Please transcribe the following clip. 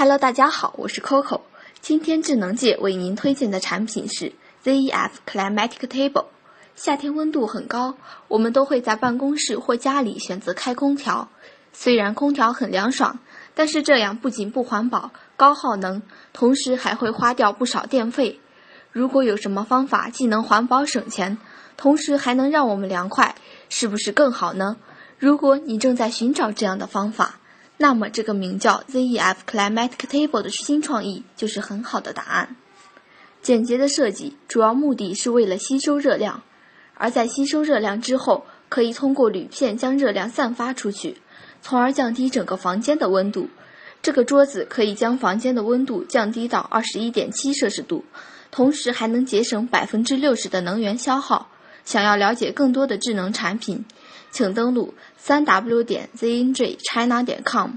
Hello，大家好，我是 Coco。今天智能界为您推荐的产品是 ZEF Climatic Table。夏天温度很高，我们都会在办公室或家里选择开空调。虽然空调很凉爽，但是这样不仅不环保、高耗能，同时还会花掉不少电费。如果有什么方法既能环保省钱，同时还能让我们凉快，是不是更好呢？如果你正在寻找这样的方法，那么这个名叫 ZEF Climatic Table 的新创意就是很好的答案。简洁的设计主要目的是为了吸收热量，而在吸收热量之后，可以通过铝片将热量散发出去，从而降低整个房间的温度。这个桌子可以将房间的温度降低到二十一点七摄氏度，同时还能节省百分之六十的能源消耗。想要了解更多的智能产品，请登录三 w 点 znj china 点 com。